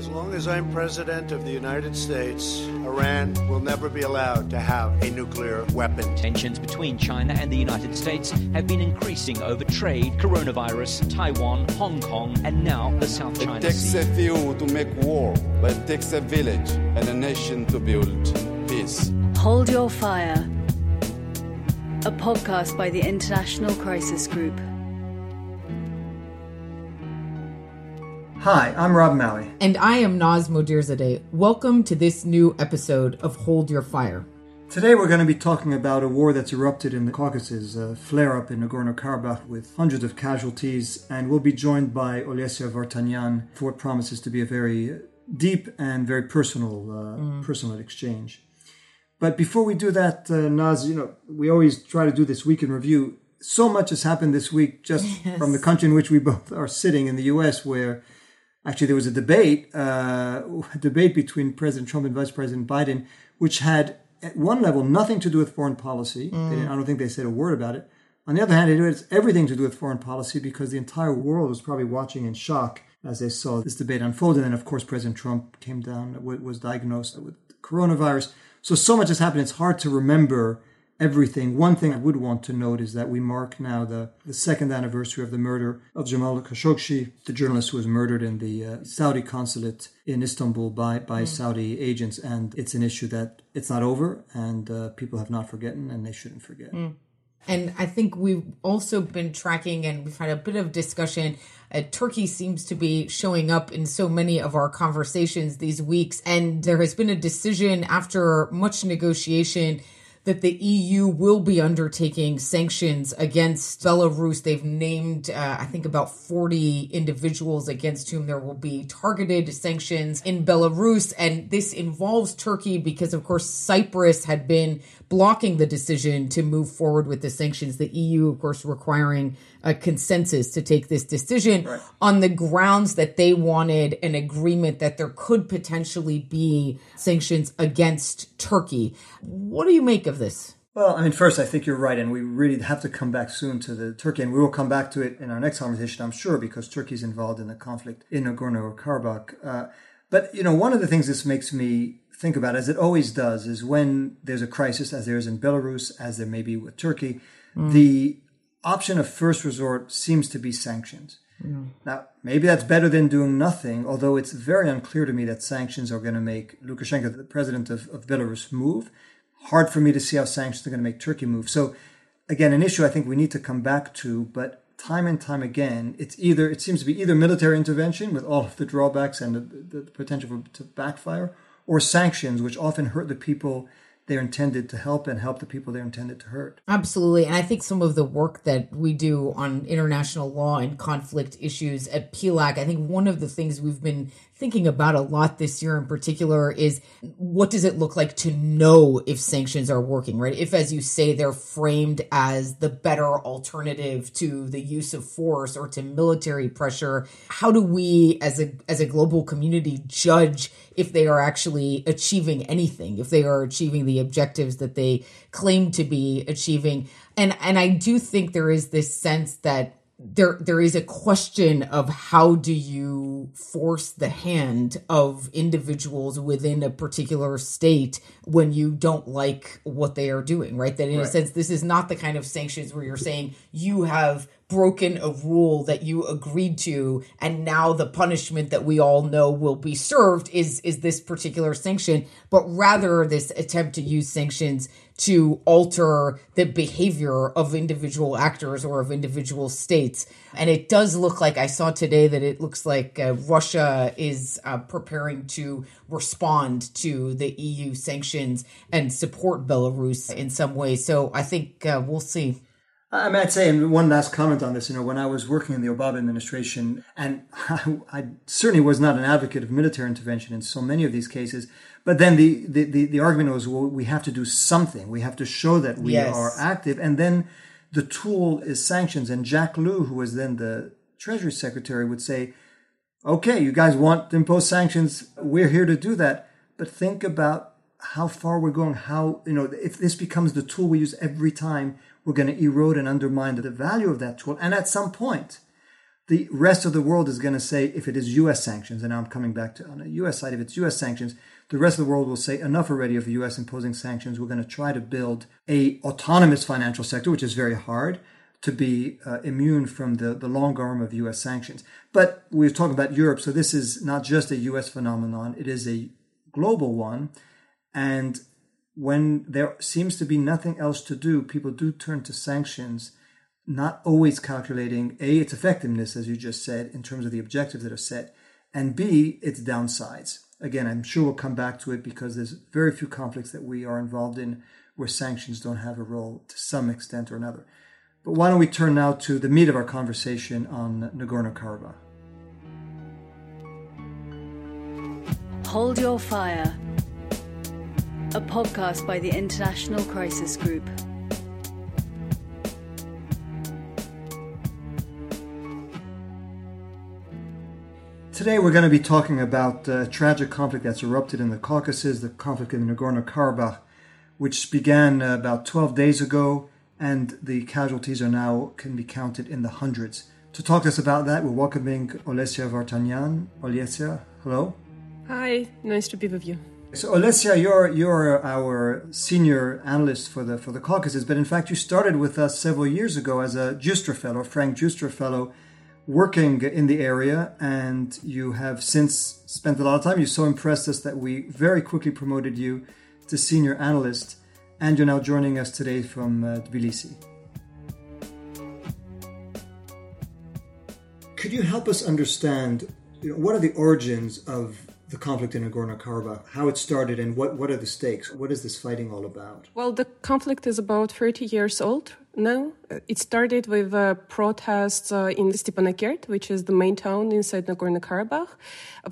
As long as I'm president of the United States, Iran will never be allowed to have a nuclear weapon. Tensions between China and the United States have been increasing over trade, coronavirus, Taiwan, Hong Kong, and now the South China Sea. It takes Sea. a few to make war, but it takes a village and a nation to build peace. Hold Your Fire, a podcast by the International Crisis Group. Hi, I'm Rob Malley. And I am Naz Modirzadeh. Welcome to this new episode of Hold Your Fire. Today we're going to be talking about a war that's erupted in the Caucasus, a flare up in Nagorno-Karabakh with hundreds of casualties, and we'll be joined by Olesya Vartanyan for what promises to be a very deep and very personal, uh, personal exchange. But before we do that, uh, Naz, you know, we always try to do this week in review. So much has happened this week just from the country in which we both are sitting in the U.S., where actually there was a debate, uh, a debate between President Trump and Vice President Biden, which had at one level nothing to do with foreign policy. They I don't think they said a word about it. On the other hand, it has everything to do with foreign policy because the entire world was probably watching in shock as they saw this debate unfold. And then, of course, President Trump came down, wa- was diagnosed with coronavirus. So, so much has happened. It's hard to remember everything. One thing I would want to note is that we mark now the, the second anniversary of the murder of Jamal Khashoggi, the journalist who was murdered in the uh, Saudi consulate in Istanbul by, by Saudi agents. And it's an issue that it's not over and uh, people have not forgotten and they shouldn't forget. And I think we've also been tracking and we've had a bit of discussion. Uh, Turkey seems to be showing up in so many of our conversations these weeks. And there has been a decision after much negotiation that the EU will be undertaking sanctions against Belarus. They've named, uh, I think, about 40 individuals against whom there will be targeted sanctions in Belarus. And this involves Turkey because, of course, Cyprus had been blocking the decision to move forward with the sanctions. The EU, of course, requiring a consensus to take this decision on the grounds that they wanted an agreement that there could potentially be sanctions against Turkey. What do you make of this? Well, I mean, first, I think you're right, and we really have to come back soon to the Turkey, and we will come back to it in our next conversation, I'm sure, because Turkey is involved in the conflict in Nagorno-Karabakh. Uh, but you know, one of the things this makes me think about, as it always does, is when there's a crisis, as there is in Belarus, as there may be with Turkey, the option of first resort seems to be sanctions. Now, maybe that's better than doing nothing, although it's very unclear to me that sanctions are going to make Lukashenko, the president of, of Belarus, move. Hard for me to see how sanctions are going to make Turkey move. So, again, an issue I think we need to come back to, but time and time again, it's either, it seems to be either military intervention with all of the drawbacks and the, the potential for, to backfire, or sanctions, which often hurt the people they're intended to help and help the people they're intended to hurt. Absolutely. And I think some of the work that we do on international law and conflict issues at PILAC, I think one of the things we've been thinking about a lot this year in particular is what does it look like to know if sanctions are working, right? If, as you say, they're framed as the better alternative to the use of force or to military pressure, how do we as a as a global community judge if they are actually achieving anything, if they are achieving the objectives that they claim to be achieving? And and I do think there is this sense that there there is a question of how do you force the hand of individuals within a particular state when you don't like what they are doing right that in right. a sense this is not the kind of sanctions where you're saying you have broken a rule that you agreed to and now the punishment that we all know will be served is is this particular sanction but rather this attempt to use sanctions to alter the behavior of individual actors or of individual states. And it does look like i saw today that it looks like uh, russia is uh, preparing to respond to the eu sanctions and support belarus in some way. So i think uh, we'll see I might say, and one last comment on this, you know, when I was working in the Obama administration, and I, I, certainly was not an advocate of military intervention in so many of these cases, but then the, the, the, the argument was, well, we have to do something. We have to show that we yes. are active. And then the tool is sanctions. And Jack Lew, who was then the Treasury Secretary, would say, okay, you guys want to impose sanctions. We're here to do that. But think about how far we're going, how, you know, if this becomes the tool we use every time, we're going to erode and undermine the value of that tool. And at some point, the rest of the world is going to say, if it is US sanctions, and now I'm coming back to on the US side, if it's US sanctions, the rest of the world will say enough already of the US imposing sanctions. We're going to try to build a autonomous financial sector, which is very hard to be uh, immune from the, the long arm of US sanctions. But we're talking about Europe, so this is not just a US phenomenon, it is a global one. And when there seems to be nothing else to do, people do turn to sanctions, not always calculating A, its effectiveness, as you just said, in terms of the objectives that are set, and B, its downsides. Again, I'm sure we'll come back to it because there's very few conflicts that we are involved in where sanctions don't have a role to some extent or another. But why don't we turn now to the meat of our conversation on Nagorno Karabakh? Hold your fire a podcast by the International Crisis Group. Today we're going to be talking about a tragic conflict that's erupted in the Caucasus, the conflict in Nagorno-Karabakh, which began uh, about 12 days ago, and the casualties are now can be counted in the hundreds. To talk to us about that, we're welcoming Olesya Vartanyan. Olesya, hello. Hi, nice to be with you. So Olesya, you're you're our senior analyst for the for the Caucasus, but in fact you started with us several years ago as a Giustra Fellow, Frank Giustra Fellow, working in the area, and you have since spent a lot of time. You so impressed us that we very quickly promoted you to senior analyst, and you're now joining us today from uh, Tbilisi. Could you help us understand you know, what are the origins of the conflict in Nagorno-Karabakh, how it started, and what, what are the stakes? What is this fighting all about? Well, the conflict is about 30 years old now. It started with uh, protests uh, in Stepanakert, which is the main town inside Nagorno-Karabakh,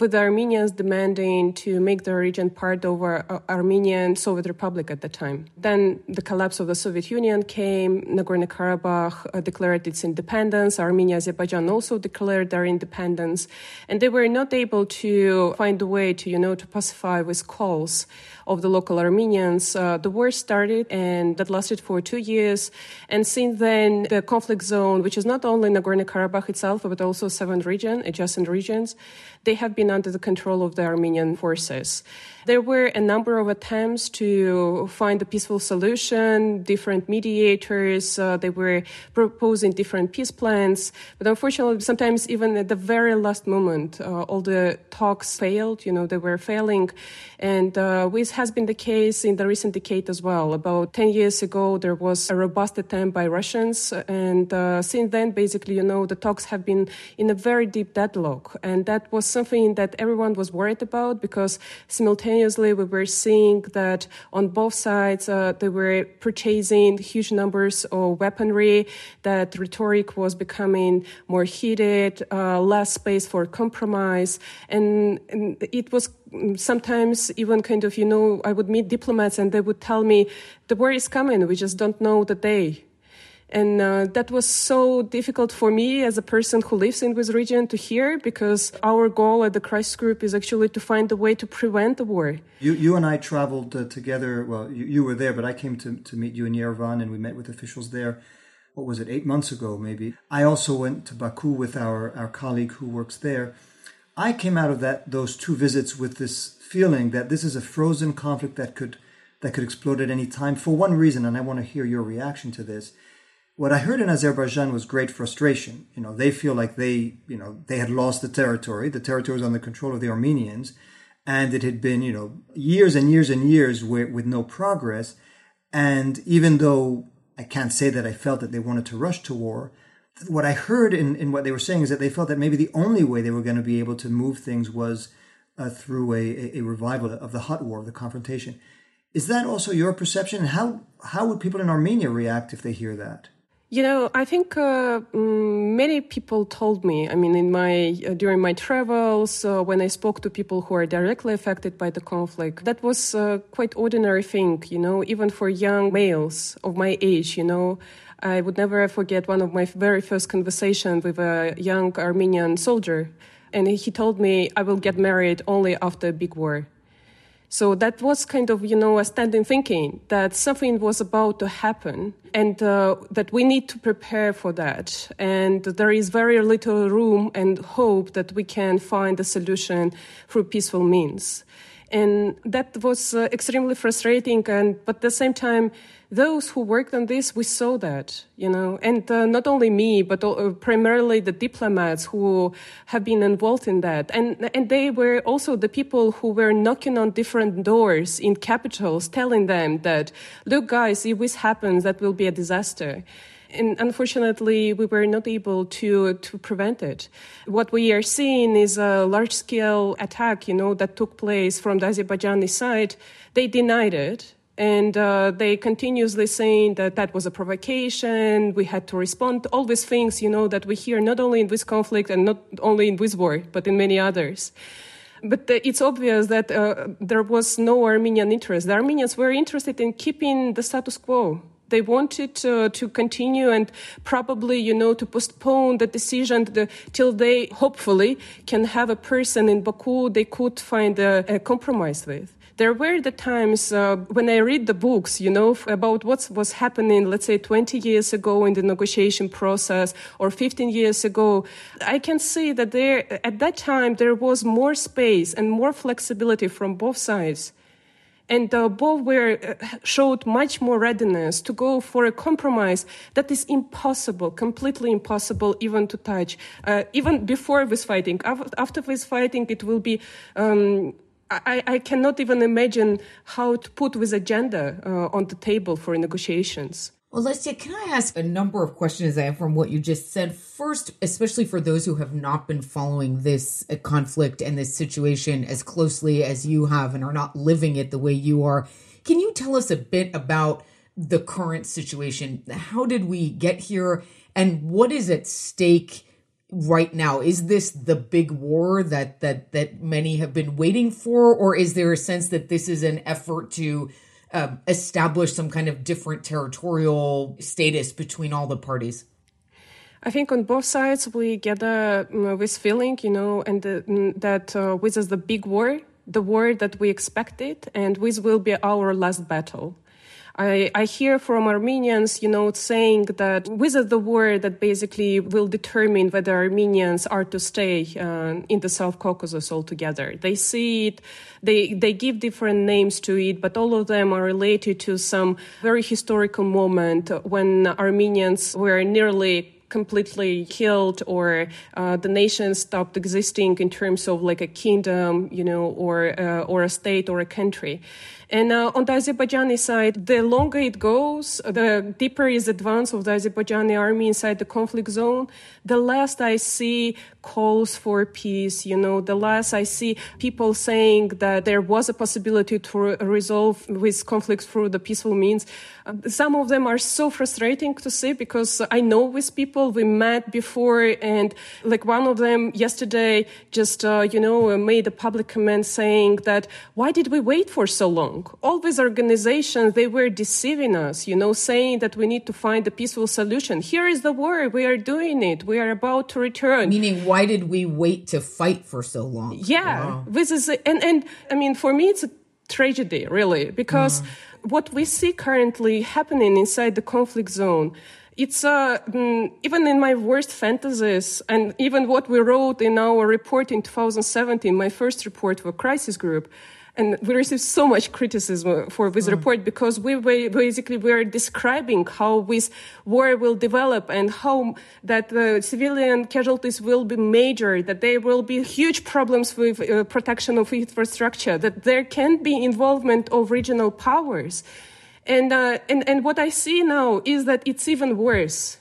with the Armenians demanding to make the region part of our uh, Armenian Soviet Republic at the time. Then the collapse of the Soviet Union came. Nagorno-Karabakh uh, declared its independence. Armenia, Azerbaijan also declared their independence, and they were not able to find a way to, you know, to pacify with calls of the local Armenians. Uh, the war started, and that lasted for two years. And since then, the conflict zone, which is not only Nagorno Karabakh itself, but also seven regions, adjacent regions, they have been under the control of the Armenian forces. There were a number of attempts to find a peaceful solution, different mediators, uh, they were proposing different peace plans, but unfortunately, sometimes even at the very last moment, uh, all the talks failed, you know, they were failing. And uh, this has been the case in the recent decade as well. About 10 years ago, there was a robust attempt by Russians, and uh, since then, basically, you know, the talks have been in a very deep deadlock, and that was something that everyone was worried about because simultaneously we were seeing that on both sides uh, they were purchasing huge numbers of weaponry, that rhetoric was becoming more heated, uh, less space for compromise, and, and it was sometimes even kind of, you know, I would meet diplomats and they would tell me, the war is coming, we just don't know the day. And uh, that was so difficult for me as a person who lives in this region to hear because our goal at the crisis group is actually to find a way to prevent the war. You, you and I traveled uh, together. Well, you, you, were there, but I came to, to meet you in Yerevan and we met with officials there. What was it, eight months ago, maybe? I also went to Baku with our, our colleague who works there. I came out of that those two visits with this feeling that this is a frozen conflict that could that could explode at any time for one reason, and I want to hear your reaction to this what I heard in Azerbaijan was great frustration. You know, they feel like they, you know, they had lost the territory. The territory was under control of the Armenians, and it had been, you know, years and years and years with, with no progress. And even though I can't say that I felt that they wanted to rush to war, what I heard in, in what they were saying is that they felt that maybe the only way they were going to be able to move things was uh, through a, a, revival of the hot war, the confrontation. Is that also your perception? How how would people in Armenia react if they hear that? You know, I think uh, mm, many people told me. I mean, in my uh, during my travels, uh, when I spoke to people who are directly affected by the conflict, that was quite ordinary thing. You know, even for young males of my age. You know, I would never forget one of my very first conversations with a young Armenian soldier, and he told me, "I will get married only after a big war." So that was kind of, you know, a standing thinking that something was about to happen and uh, that we need to prepare for that. And there is very little room and hope that we can find a solution through peaceful means. And that was uh, extremely frustrating. And, but at the same time, those who worked on this, we saw that, you know, and uh, not only me, but uh, primarily the diplomats who have been involved in that. And, and they were also the people who were knocking on different doors in capitals, telling them that, look, guys, if this happens, that will be a disaster. And unfortunately, we were not able to, to prevent it. What we are seeing is a large scale attack, you know, that took place from the Azerbaijani side. They denied it and uh, they continuously saying that that was a provocation we had to respond to all these things you know that we hear not only in this conflict and not only in this war but in many others but it's obvious that uh, there was no armenian interest the armenians were interested in keeping the status quo they wanted to, to continue and probably you know to postpone the decision the, till they hopefully can have a person in baku they could find a, a compromise with there were the times uh, when I read the books, you know, about what was happening, let's say 20 years ago in the negotiation process or 15 years ago. I can see that there, at that time, there was more space and more flexibility from both sides. And uh, both were uh, showed much more readiness to go for a compromise that is impossible, completely impossible, even to touch. Uh, even before this fighting, after this fighting, it will be um, I, I, cannot even imagine how to put this agenda uh, on the table for negotiations. Well, Lesya, can I ask a number of questions I have from what you just said? First, especially for those who have not been following this uh, conflict and this situation as closely as you have and are not living it the way you are, can you tell us a bit about the current situation? How did we get here? And what is at stake right now? Is this the big war that that that many have been waiting for, or is there a sense that this is an effort to um, establish some kind of different territorial status between all the parties? I think on both sides we get uh, this feeling, you know, and uh, that uh, this is the big war, the war that we expected, and this will be our last battle. I, I hear from Armenians, you know, saying that is the war that basically will determine whether Armenians are to stay uh, in the South Caucasus altogether. They see it, they, they give different names to it, but all of them are related to some very historical moment when Armenians were nearly completely killed or uh, the nation stopped existing in terms of like a kingdom, you know, or uh, or a state or a country. And uh, on the Azerbaijani side, the longer it goes, the deeper is advance of the Azerbaijani army inside the conflict zone, the less I see calls for peace. You know, the less I see people saying that there was a possibility to resolve this conflict through the peaceful means. Some of them are so frustrating to see because I know with people we met before, and like one of them yesterday just uh, you know made a public comment saying that why did we wait for so long? All these organizations they were deceiving us, you know, saying that we need to find a peaceful solution. Here is the war. We are doing it. We are about to return. Meaning, why did we wait to fight for so long? Yeah, wow. this is and and I mean for me it's a tragedy really because. Mm what we see currently happening inside the conflict zone it's uh, mm, even in my worst fantasies and even what we wrote in our report in 2017 my first report for crisis group and we received so much criticism for this mm. report because we basically were describing how this war will develop and how that the civilian casualties will be major, that there will be huge problems with uh, protection of infrastructure, that there can be involvement of regional powers. And, uh, and, and what I see now is that it's even worse.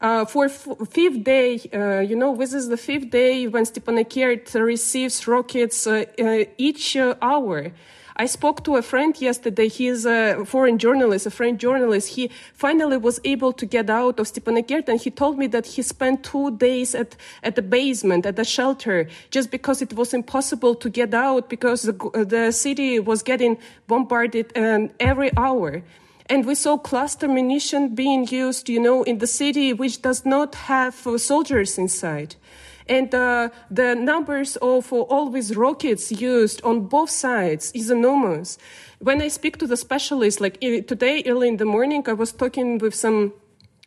Uh, for fifth day, uh, you know, this is the fifth day when Stepanakert receives rockets uh, uh each uh, hour. I spoke to a friend yesterday. He is a foreign journalist, a French journalist. He finally was able to get out of Stepanakert and he told me that he spent two days at, at the basement, at the shelter, just because it was impossible to get out because the, the city was getting bombarded um, every hour. And we saw cluster munition being used, you know, in the city which does not have uh, soldiers inside. And uh, the numbers of all these rockets used on both sides is enormous. When I speak to the specialists, like today, early in the morning, I was talking with some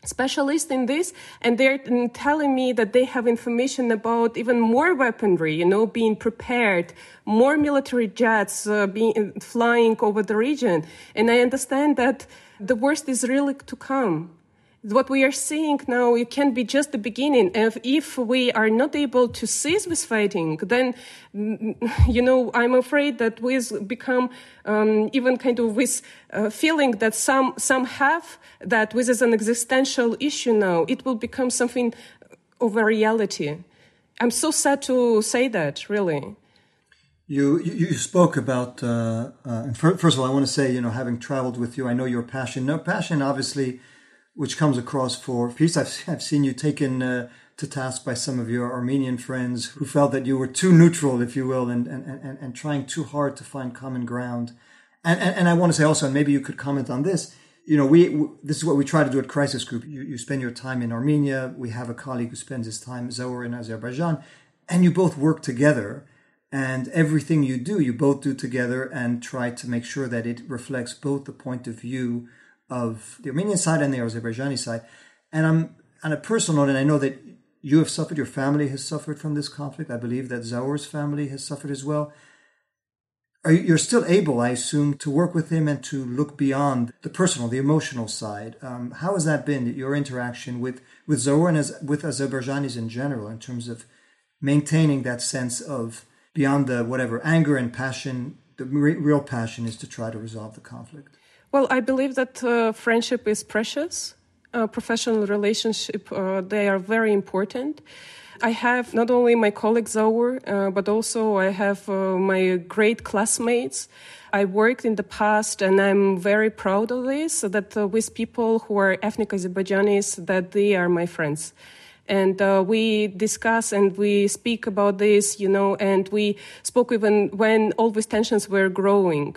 specialists in this and they're telling me that they have information about even more weaponry you know being prepared more military jets uh, being flying over the region and i understand that the worst is really to come what we are seeing now it can be just the beginning. If, if we are not able to cease this fighting then you know i'm afraid that we become um, even kind of with uh, feeling that some some have that this is an existential issue now it will become something of a reality. I'm so sad to say that really. You you spoke about uh, uh, and first of all, I want to say you know having traveled with you, I know your passion. No passion, obviously, which comes across for peace. I've, I've seen you taken uh, to task by some of your Armenian friends who felt that you were too neutral, if you will, and, and, and, and trying too hard to find common ground. And, and, and I want to say also, and maybe you could comment on this, you know, we, this is what we try to do at Crisis Group. You, you spend your time in Armenia. We have a colleague who spends his time, Zaur, in Azerbaijan, and you both work together. And everything you do, you both do together and try to make sure that it reflects both the point of view of the Armenian side and the Azerbaijani side. And I'm on a personal note, and I know that you have suffered, your family has suffered from this conflict. I believe that Zaur's family has suffered as well. Are you, are still able, I assume, to work with him and to look beyond the personal, the emotional side. Um, how has that been, your interaction with, with Zaur and as, with Azerbaijanis in general, in terms of maintaining that sense of beyond the whatever anger and passion, the real passion is to try to resolve the conflict? Well, I believe that uh, friendship is precious. Uh, professional relationship, uh, they are very important. I have not only my colleagues Zaur, uh, but also I have uh, my great classmates. I worked in the past, and I'm very proud of this. That uh, with people who are ethnic Azerbaijanis, that they are my friends and uh, we discuss and we speak about this, you know, and we spoke even when all these tensions were growing.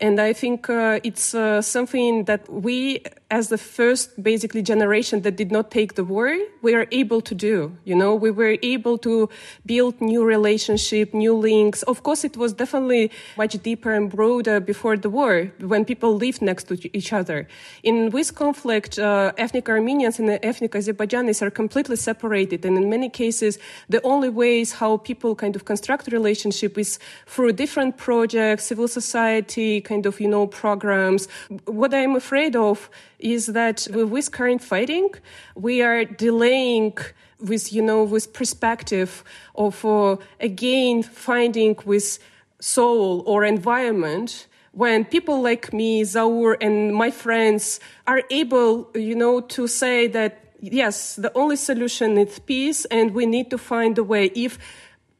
And I think uh, it's uh, something that we, as the first basically generation that did not take the war, we are able to do. You know, we were able to build new relationship, new links. Of course, it was definitely much deeper and broader before the war when people lived next to each other. In this conflict, uh, ethnic Armenians and ethnic Azerbaijanis are completely separated. And in many cases, the only ways how people kind of construct relationship is through different projects, civil society, kind of, you know, programs. What I'm afraid of is that with current fighting, we are delaying with, you know, with perspective of, uh, again, finding with soul or environment when people like me, Zaur, and my friends are able, you know, to say that yes, the only solution is peace, and we need to find a way. If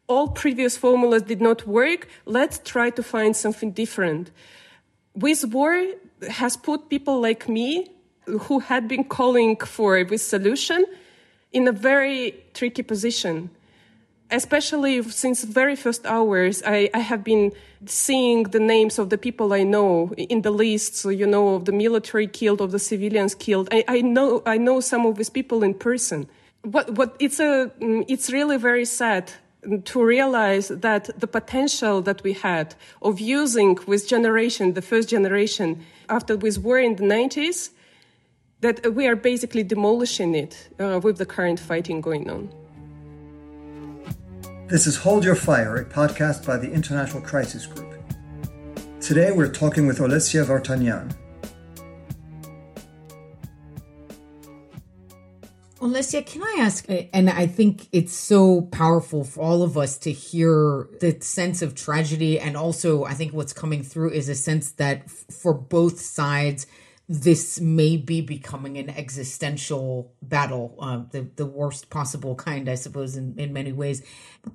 all previous formulas did not work, let's try to find something different. This war has put people like me, who had been calling for this solution, in a very tricky position especially since very first hours, I, I, have been seeing the names of the people I know in the lists, you know, of the military killed, of the civilians killed. I, I know I know some of these people in person. What what it's a it's really very sad to realize that the potential that we had of using with generation, the first generation after this war in the 90s, that we are basically demolishing it uh, with the current fighting going on. This is Hold Your Fire, a podcast by the International Crisis Group. Today we're talking with Olesya Vartanyan. Olesya, can I ask? And I think it's so powerful for all of us to hear the sense of tragedy. And also, I think what's coming through is a sense that for both sides, this may be becoming an existential battle, uh, the the worst possible kind, I suppose, in, in many ways.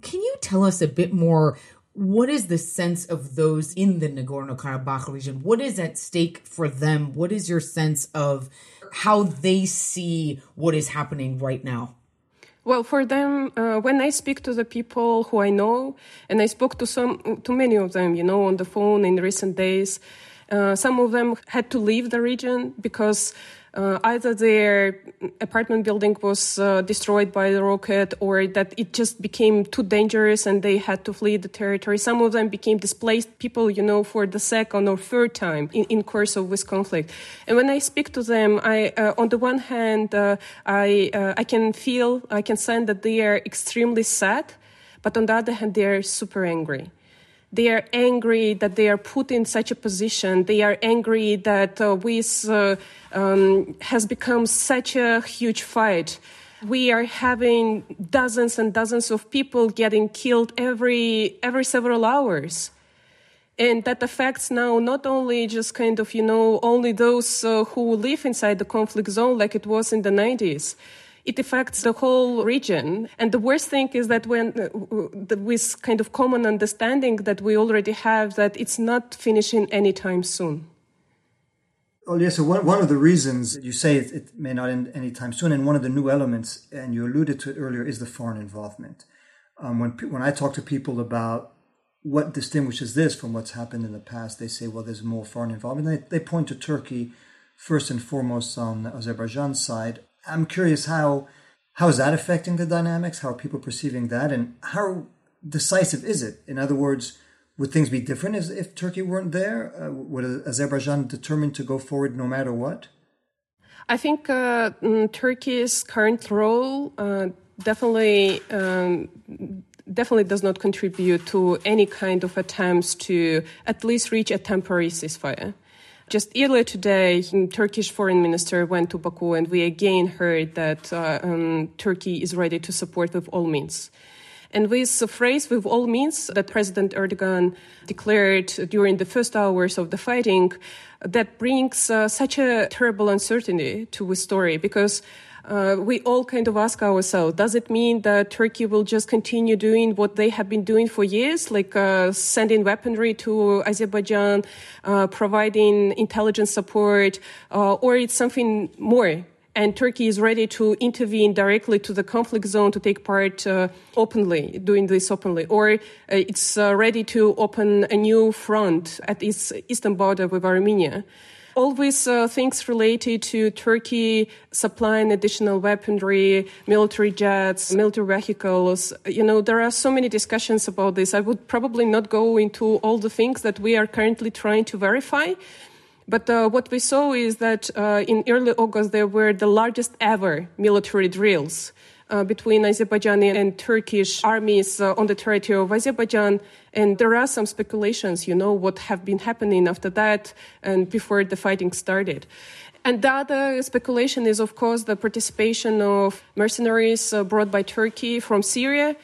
Can you tell us a bit more? What is the sense of those in the Nagorno Karabakh region? What is at stake for them? What is your sense of how they see what is happening right now? Well, for them, uh, when I speak to the people who I know, and I spoke to some, to many of them, you know, on the phone in recent days, uh, some of them had to leave the region because uh, either their apartment building was uh, destroyed by the rocket or that it just became too dangerous and they had to flee the territory. Some of them became displaced people, you know, for the second or third time in, in course of this conflict. And when I speak to them, I, uh, on the one hand, uh, I, uh, I can feel, I can sense that they are extremely sad, but on the other hand, they are super angry they are angry that they are put in such a position. They are angry that uh, this uh, um, has become such a huge fight. We are having dozens and dozens of people getting killed every every several hours. And that affects now not only just kind of, you know, only those uh, who live inside the conflict zone like it was in the 90s it affects the whole region. And the worst thing is that when, uh, with kind of common understanding that we already have, that it's not finishing anytime soon. Oh, yeah, so one, one of the reasons you say it, it may not end anytime soon, and one of the new elements, and you alluded to it earlier, is the foreign involvement. Um, when, when I talk to people about what distinguishes this from what's happened in the past, they say, well, there's more foreign involvement. They, they point to Turkey first and foremost on Azerbaijan's side. I'm curious how how is that affecting the dynamics? How are people perceiving that, and how decisive is it? In other words, would things be different if, if Turkey weren't there? Uh, would Azerbaijan determined to go forward no matter what? I think uh, mm, Turkey's current role uh, definitely um, definitely does not contribute to any kind of attempts to at least reach a temporary ceasefire. Just earlier today, Turkish foreign minister went to Baku, and we again heard that uh, um, Turkey is ready to support with all means. And this phrase, with all means, that President Erdogan declared during the first hours of the fighting, that brings uh, such a terrible uncertainty to the story because uh, we all kind of ask ourselves does it mean that Turkey will just continue doing what they have been doing for years, like uh, sending weaponry to Azerbaijan, uh, providing intelligence support, uh, or it's something more? And Turkey is ready to intervene directly to the conflict zone to take part uh, openly, doing this openly, or uh, it's ready to open a new front at its eastern border with Armenia always uh, things related to Turkey supplying additional weaponry, military jets, military vehicles. You know, there are so many discussions about this. I would probably not go into all the things that we are currently trying to verify. But uh, what we saw is that uh, in early August, there were the largest ever military drills between Azerbaijani and Turkish armies uh, on the territory of Azerbaijan. And there are some speculations, you know, what have been happening after that and before the fighting started. And the other speculation is, of course, the participation of mercenaries uh, brought by Turkey from Syria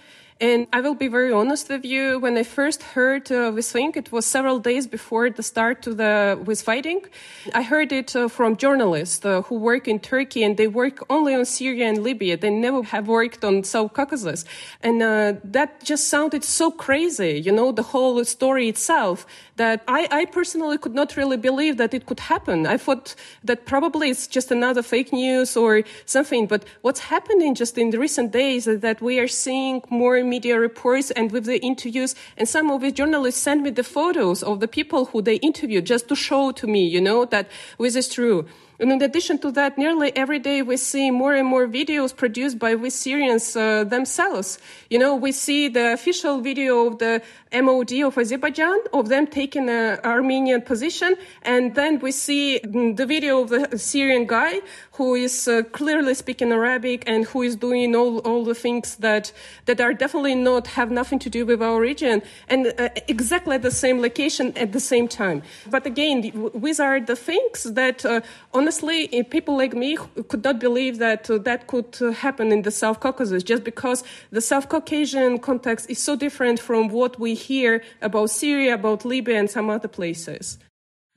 And I will be very honest with you. When I first heard uh, this thing, it was several days before the start to the with fighting. I heard it uh, from journalists uh, who work in Turkey, and they work only on Syria and Libya. They never have worked on South Caucasus, and uh, that just sounded so crazy. You know, the whole story itself. That I, I personally could not really believe that it could happen. I thought that probably it's just another fake news or something. But what's happening just in the recent days is that we are seeing more media reports and with the interviews. And some of the journalists send me the photos of the people who they interviewed just to show to me, you know, that this is true. And in addition to that, nearly every day we see more and more videos produced by we Syrians uh, themselves. You know, we see the official video of the MOD of Azerbaijan, of them taking an Armenian position, and then we see the video of the Syrian guy who is uh, clearly speaking Arabic and who is doing all, all the things that, that are definitely not, have nothing to do with our region, and uh, exactly at the same location at the same time. But again, these are the things that uh, honestly, people like me could not believe that uh, that could uh, happen in the South Caucasus, just because the South Caucasian context is so different from what we hear about Syria, about Libya, and some other places.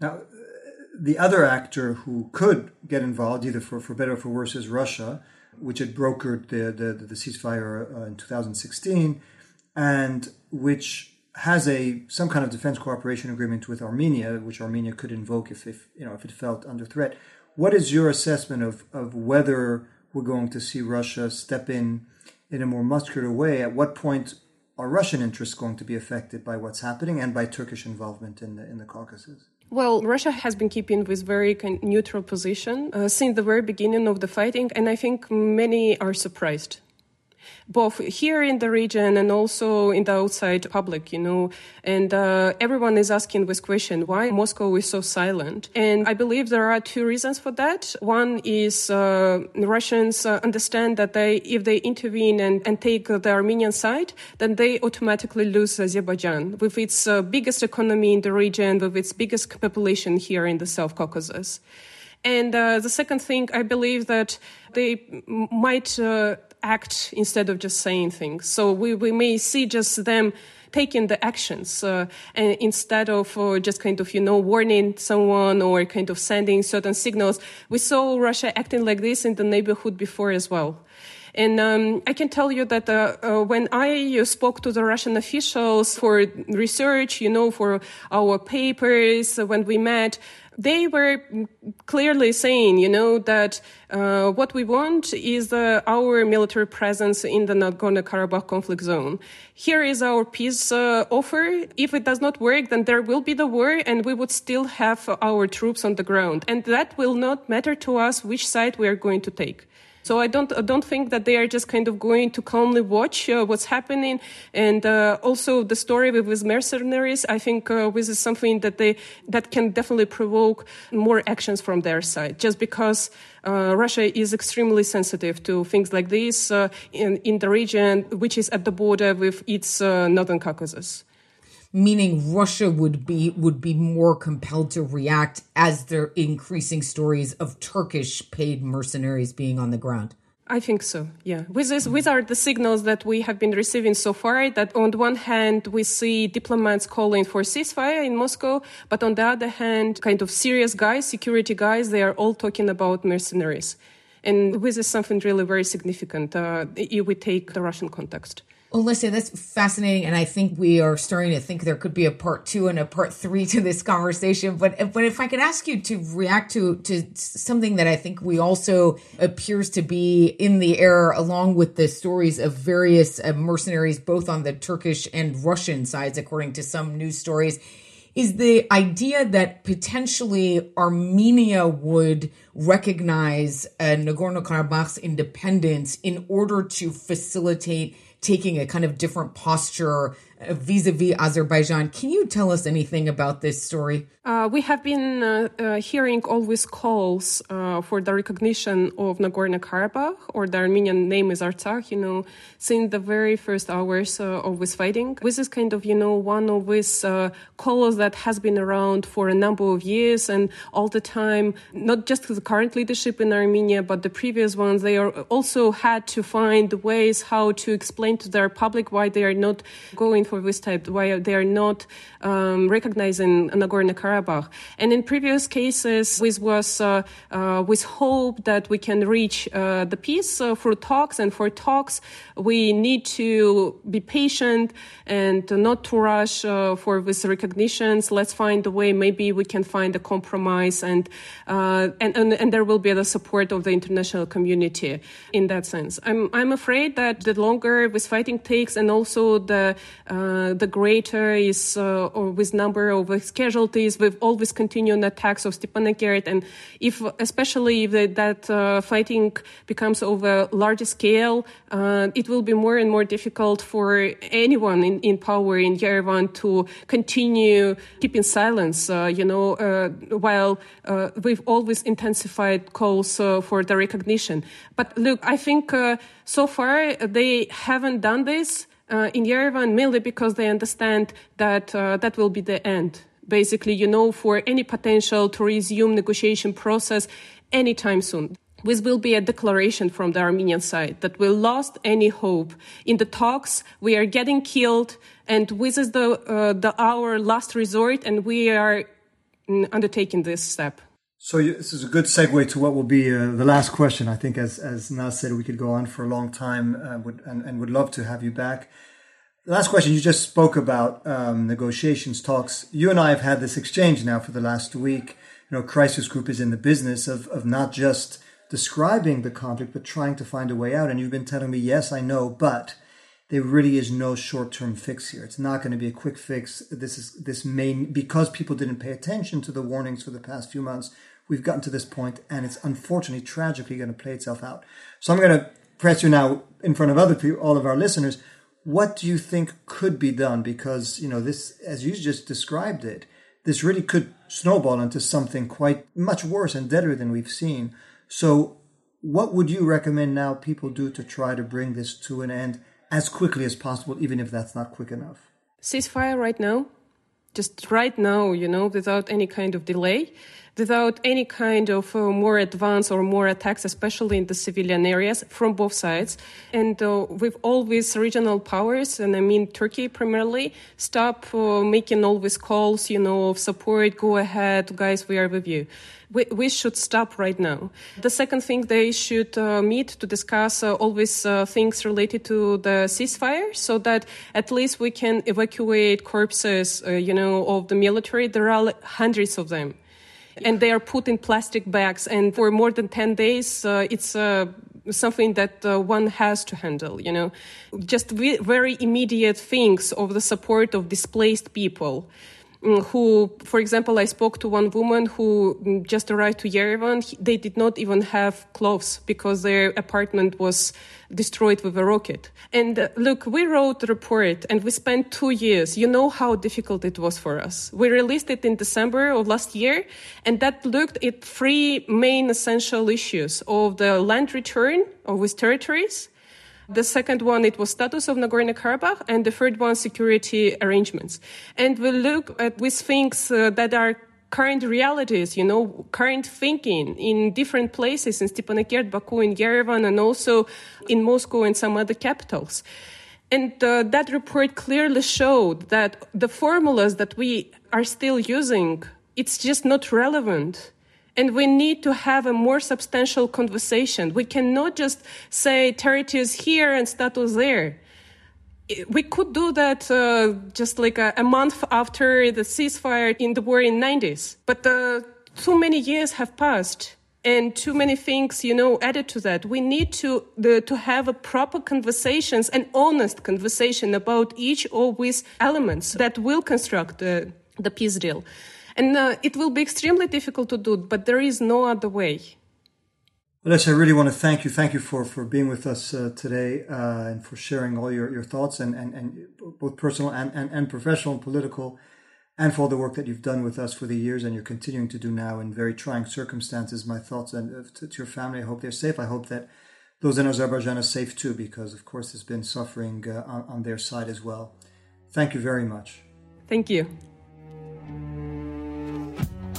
Now, the other actor who could get involved, either for, for better or for worse, is Russia, which had brokered the, the, the ceasefire uh, in 2016, and which has a some kind of defense cooperation agreement with Armenia, which Armenia could invoke if, if you know if it felt under threat. What is your assessment of, of whether we're going to see Russia step in in a more muscular way? At what point are Russian interests going to be affected by what's happening and by Turkish involvement in the in the Caucasus? Well, Russia has been keeping this very neutral position uh, since the very beginning of the fighting, and I think many are surprised both here in the region and also in the outside public, you know. And uh, everyone is asking this question why Moscow is so silent? And I believe there are two reasons for that. One is uh, Russians uh, understand that they, if they intervene and, and take the Armenian side, then they automatically lose Azerbaijan with its uh, biggest economy in the region, with its biggest population here in the South Caucasus. And uh, the second thing, I believe that they might uh, act instead of just saying things. So we, we may see just them taking the actions uh, and instead of uh, just kind of you know warning someone or kind of sending certain signals we saw russia acting like this in the neighborhood before as well and um, I can tell you that uh, uh, when I spoke to the Russian officials for research, you know, for our papers, when we met, they were clearly saying, you know, that uh, what we want is uh, our military presence in the Nagorno-Karabakh conflict zone. Here is our peace uh, offer. If it does not work, then there will be the war, and we would still have our troops on the ground, and that will not matter to us which side we are going to take. So I don't I don't think that they are just kind of going to calmly watch uh, what's happening. And uh, also the story with, with mercenaries, I think uh, this is something that they that can definitely provoke more actions from their side. Just because uh, Russia is extremely sensitive to things like this uh, in in the region, which is at the border with its uh, northern Caucasus meaning Russia would be would be more compelled to react as there increasing stories of Turkish paid mercenaries being on the ground. I think so. Yeah, with this, these are the signals that we have been receiving so far. That on the one hand, we see diplomats calling for ceasefire in Moscow, but on the other hand, kind of serious guys, security guys, they are all talking about mercenaries, and this is something really very significant uh, if we take the Russian context. Olesya, that's fascinating, and I think we are starting to think there could be a part two and a part three to this conversation. But but if I could ask you to react to to something that I think we also appears to be in the air, along with the stories of various uh, mercenaries, both on the Turkish and Russian sides, according to some news stories, is the idea that potentially Armenia would recognize uh, Nagorno Karabakh's independence in order to facilitate taking a kind of different posture vis a vis Azerbaijan. Can you tell us anything about this story? Uh, we have been uh, uh, hearing always calls uh, for the recognition of Nagorno Karabakh, or the Armenian name is Artsakh, you know, since the very first hours uh, of this fighting. This is kind of, you know, one of these uh, calls that has been around for a number of years and all the time, not just the current leadership in Armenia, but the previous ones, they are also had to find ways how to explain to their public why they are not going for this type, why they are not um, recognizing Nagorno-Karabakh. And in previous cases, this was uh, uh, with hope that we can reach uh, the peace uh, through talks. And for talks, we need to be patient and not to rush uh, for these recognitions. Let's find a way. Maybe we can find a compromise, and uh, and, and, and there will be the support of the international community in that sense. I'm I'm afraid that the longer this fighting takes, and also the uh, the greater is uh, or with number of casualties with all these continuing attacks of Stepanakert, and if especially if the, that uh, fighting becomes of a larger scale, uh, it will be more and more difficult for anyone in, in power in Yerevan to continue keeping silence. Uh, you know, while we've always intensified calls for the recognition. But look, I think so far they haven't done this in Yerevan mainly because they understand that that will be the end basically, you know, for any potential to resume negotiation process anytime soon. This will be a declaration from the Armenian side that we lost any hope in the talks. We are getting killed, and this is the, uh, the our last resort, and we are mm, undertaking this step. So this is a good segue to what will be uh, the last question. I think, as as Naz said, we could go on for a long time, uh, would, and, and would love to have you back. Last question you just spoke about um, negotiations, talks. You and I have had this exchange now for the last week. You know, crisis group is in the business of of not just describing the conflict, but trying to find a way out. And you've been telling me, yes, I know, but there really is no short-term fix here. It's not going to be a quick fix. This is this main because people didn't pay attention to the warnings for the past few months. We've gotten to this point, and it's unfortunately, tragically, going to play itself out. So I'm going to press you now in front of other people, all of our listeners. What do you think could be done? Because you know this, as you just described it, this really could snowball into something quite much worse and deader than we've seen. So, what would you recommend now people do to try to bring this to an end as quickly as possible, even if that's not quick enough? Ceasefire right now, just right now, you know, without any kind of delay without any kind of uh, more advance or more attacks, especially in the civilian areas from both sides. And uh, with all these regional powers, and I mean Turkey primarily, stop uh, making all these calls, you know, of support, go ahead, guys, we are with you. We, we should stop right now. The second thing, they should uh, meet to discuss uh, all these uh, things related to the ceasefire so that at least we can evacuate corpses, you know, of the military. There are hundreds of them and they are put in plastic bags. And for more than 10 days, uh, it's uh, something that uh, one has to handle, you know. Just very immediate things of the support of displaced people. Mm, who, for example, I spoke to one woman who mm, just arrived to Yerevan. They did not even have clothes because their apartment was destroyed with a rocket. And uh, look, we wrote the report and we spent two years. You know how difficult it was for us. We released it in December of last year, and that looked at three main essential issues of the land return of these territories, the second one, it was status of Nagorno-Karabakh, and the third one, security arrangements. And we look at these things uh, that are current realities, you know, current thinking in different places in Stepanakert, Baku, in Yerevan, and also in Moscow and some other capitals. And uh, that report clearly showed that the formulas that we are still using, it's just not relevant and we need to have a more substantial conversation. We cannot just say territory is here and status there. We could do that uh, just like a, a, month after the ceasefire in the war in 90s. But uh, too many years have passed and too many things, you know, added to that. We need to the, to have a proper conversations, an honest conversation about each of these elements that will construct the, the peace deal. And uh, it will be extremely difficult to do, but there is no other way. Olesya, I really want to thank you. Thank you for, for being with us uh, today uh, and for sharing all your, your thoughts and, and, and both personal and, and, and professional and political and for all the work that you've done with us for the years and you're continuing to do now in very trying circumstances. My thoughts and uh, to, to your family. I hope they're safe. I hope that those in Azerbaijan are safe too, because of course there's been suffering uh, on, on their side as well. Thank you very much. Thank you.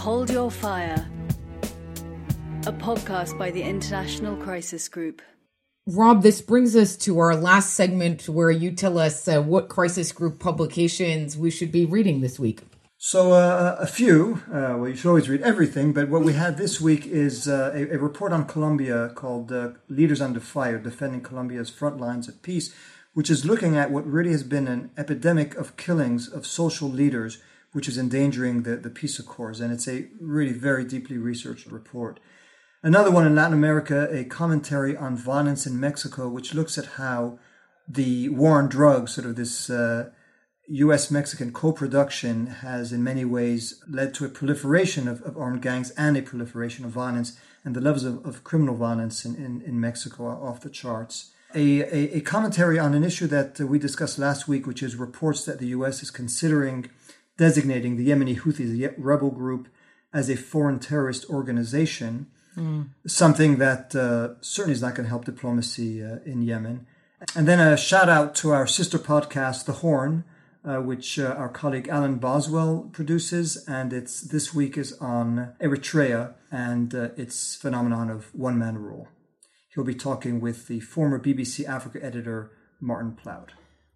Hold Your Fire, a podcast by the International Crisis Group. Rob, this brings us to our last segment where you tell us uh, what crisis group publications we should be reading this week. So, uh, a few. Uh, well, you should always read everything, but what we had this week is uh, a, a, report on Colombia called uh, Leaders Under Fire Defending Colombia's Front Lines of Peace, which is looking at what really has been an epidemic of killings of social leaders, which is endangering the, the peace accords. And it's a really very deeply researched report. Another one in Latin America, a commentary on violence in Mexico, which looks at how the war on drugs, sort of this uh, US Mexican co production has in many ways led to a proliferation of, of, armed gangs and a proliferation of violence, and the levels of, of criminal violence in, in, in, Mexico are off the charts. A, a, a commentary on an issue that we discussed last week, which is reports that the US is considering designating the Yemeni Houthis rebel group as a foreign terrorist organization, mm. something that uh, certainly is not going to help diplomacy uh, in Yemen. And then a shout out to our sister podcast, The Horn uh, which uh, our colleague Alan Boswell produces, and it's this week is on Eritrea and uh, its phenomenon of one man rule. He'll be talking with the former BBC Africa editor Martin Plaut.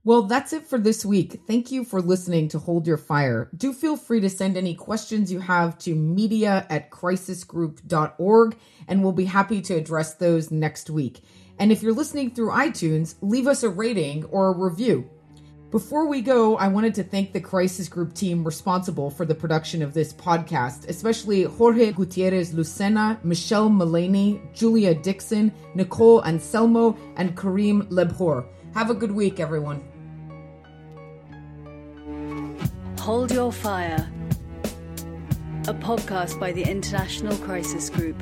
Well, that's it for this week. Thank you for listening to Hold Your Fire. Do feel free to send any questions you have to media at crisisgroup.org, and we'll be happy to address those next week. And if you're listening through iTunes, leave us a rating or a review. Before we go, I wanted to thank the Crisis Group team responsible for the production of this podcast, especially Jorge Gutierrez Lucena, Michelle Mullaney, Julia Dixon, Nicole Anselmo, and Karim Lebhour. Have a good week, everyone. Hold Your Fire, a podcast by the International Crisis Group.